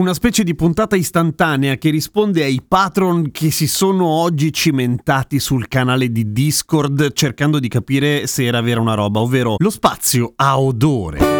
Una specie di puntata istantanea che risponde ai patron che si sono oggi cimentati sul canale di Discord cercando di capire se era vera una roba, ovvero lo spazio ha odore.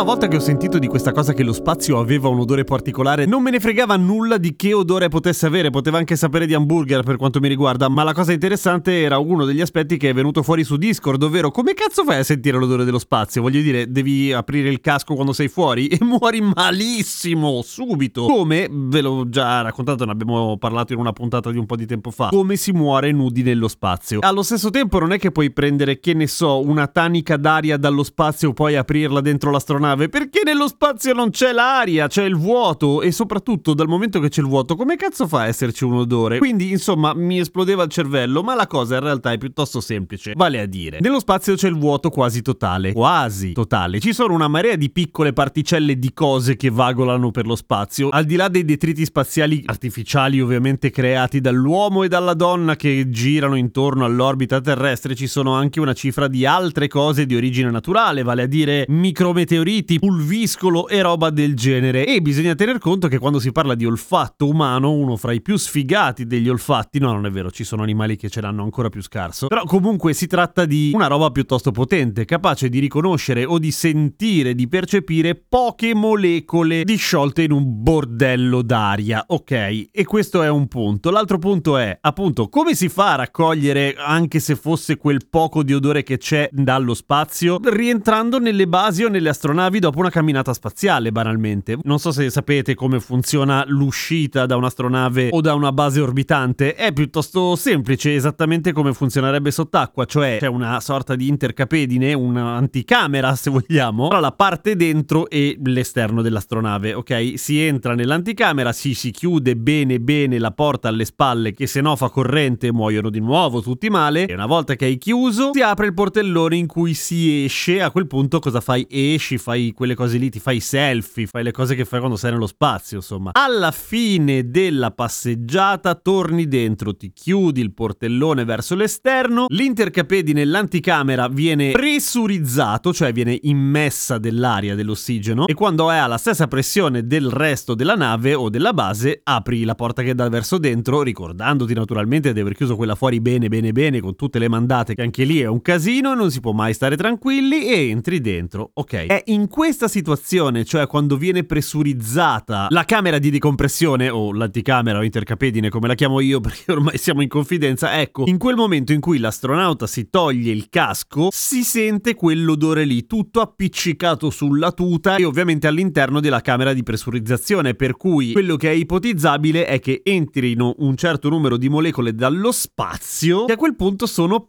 Prima volta che ho sentito di questa cosa che lo spazio aveva un odore particolare, non me ne fregava nulla di che odore potesse avere, poteva anche sapere di hamburger per quanto mi riguarda, ma la cosa interessante era uno degli aspetti che è venuto fuori su Discord, ovvero come cazzo fai a sentire l'odore dello spazio? Voglio dire, devi aprire il casco quando sei fuori e muori malissimo, subito. Come, ve l'ho già raccontato, ne abbiamo parlato in una puntata di un po' di tempo fa, come si muore nudi nello spazio. Allo stesso tempo non è che puoi prendere, che ne so, una tanica d'aria dallo spazio e poi aprirla dentro l'astronave nave? Perché nello spazio non c'è l'aria, c'è il vuoto e soprattutto dal momento che c'è il vuoto, come cazzo fa a esserci un odore? Quindi, insomma, mi esplodeva il cervello, ma la cosa in realtà è piuttosto semplice. Vale a dire, nello spazio c'è il vuoto quasi totale, quasi totale. Ci sono una marea di piccole particelle di cose che vagolano per lo spazio, al di là dei detriti spaziali artificiali ovviamente creati dall'uomo e dalla donna che girano intorno all'orbita terrestre, ci sono anche una cifra di altre cose di origine naturale, vale a dire micrometeoriti meteoriti, pulviscolo e roba del genere. E bisogna tener conto che quando si parla di olfatto umano, uno fra i più sfigati degli olfatti, no, non è vero, ci sono animali che ce l'hanno ancora più scarso, però comunque si tratta di una roba piuttosto potente, capace di riconoscere o di sentire, di percepire poche molecole disciolte in un bordello d'aria, ok? E questo è un punto. L'altro punto è, appunto, come si fa a raccogliere, anche se fosse quel poco di odore che c'è dallo spazio, rientrando nelle basi o nelle astronavi navi dopo una camminata spaziale, banalmente. Non so se sapete come funziona l'uscita da un'astronave o da una base orbitante. È piuttosto semplice, esattamente come funzionerebbe sott'acqua, cioè c'è una sorta di intercapedine, un'anticamera se vogliamo, tra la parte dentro e l'esterno dell'astronave, ok? Si entra nell'anticamera, si, si chiude bene bene la porta alle spalle che se no fa corrente muoiono di nuovo tutti male e una volta che hai chiuso si apre il portellone in cui si esce, a quel punto cosa fai? Esci, fai fai quelle cose lì, ti fai i selfie, fai le cose che fai quando sei nello spazio, insomma. Alla fine della passeggiata torni dentro, ti chiudi il portellone verso l'esterno, l'intercapedi nell'anticamera viene pressurizzato, cioè viene immessa dell'aria, dell'ossigeno, e quando è alla stessa pressione del resto della nave o della base, apri la porta che dà verso dentro, ricordandoti naturalmente di aver chiuso quella fuori bene bene bene con tutte le mandate, che anche lì è un casino, non si può mai stare tranquilli, e entri dentro, ok. È in questa situazione, cioè quando viene pressurizzata la camera di decompressione o l'anticamera o intercapedine come la chiamo io perché ormai siamo in confidenza, ecco, in quel momento in cui l'astronauta si toglie il casco, si sente quell'odore lì tutto appiccicato sulla tuta e ovviamente all'interno della camera di pressurizzazione, per cui quello che è ipotizzabile è che entrino un certo numero di molecole dallo spazio che a quel punto sono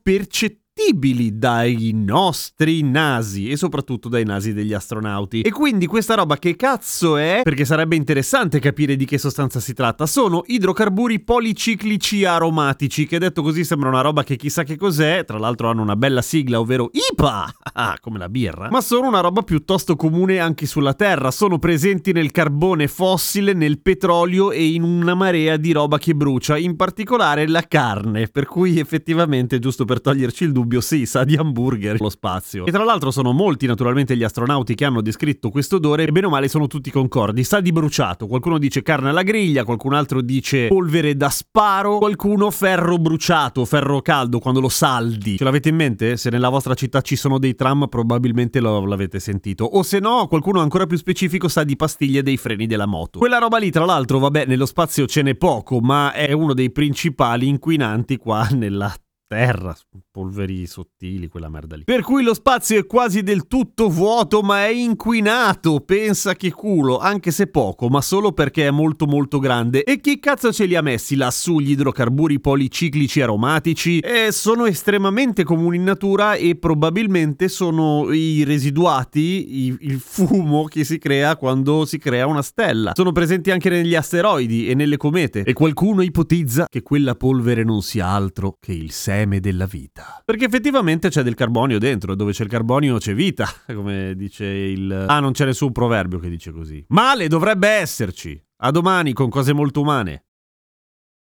percettibili dai nostri nasi e soprattutto dai nasi degli astronauti. E quindi questa roba che cazzo è? Perché sarebbe interessante capire di che sostanza si tratta. Sono idrocarburi policiclici aromatici, che detto così sembra una roba che chissà che cos'è, tra l'altro hanno una bella sigla, ovvero IPA, ah, come la birra, ma sono una roba piuttosto comune anche sulla Terra, sono presenti nel carbone fossile, nel petrolio e in una marea di roba che brucia, in particolare la carne, per cui effettivamente, giusto per toglierci il dubbio, dubbio sì, sa di hamburger lo spazio. E tra l'altro sono molti naturalmente gli astronauti che hanno descritto questo odore e bene o male sono tutti concordi. Sa di bruciato, qualcuno dice carne alla griglia, qualcun altro dice polvere da sparo, qualcuno ferro bruciato, ferro caldo quando lo saldi. Ce l'avete in mente? Se nella vostra città ci sono dei tram probabilmente lo, l'avete sentito. O se no, qualcuno ancora più specifico sa di pastiglie dei freni della moto. Quella roba lì tra l'altro, vabbè, nello spazio ce n'è poco, ma è uno dei principali inquinanti qua nella terra, polveri sottili, quella merda lì. Per cui lo spazio è quasi del tutto vuoto, ma è inquinato. Pensa che culo, anche se poco, ma solo perché è molto molto grande. E chi cazzo ce li ha messi lassù gli idrocarburi policiclici aromatici? Eh, sono estremamente comuni in natura e probabilmente sono i residuati, i, il fumo che si crea quando si crea una stella. Sono presenti anche negli asteroidi e nelle comete. E qualcuno ipotizza che quella polvere non sia altro che il seme della vita. Perché effettivamente c'è del carbonio dentro, dove c'è il carbonio c'è vita, come dice il... Ah, non c'è nessun proverbio che dice così. Male dovrebbe esserci. A domani con cose molto umane.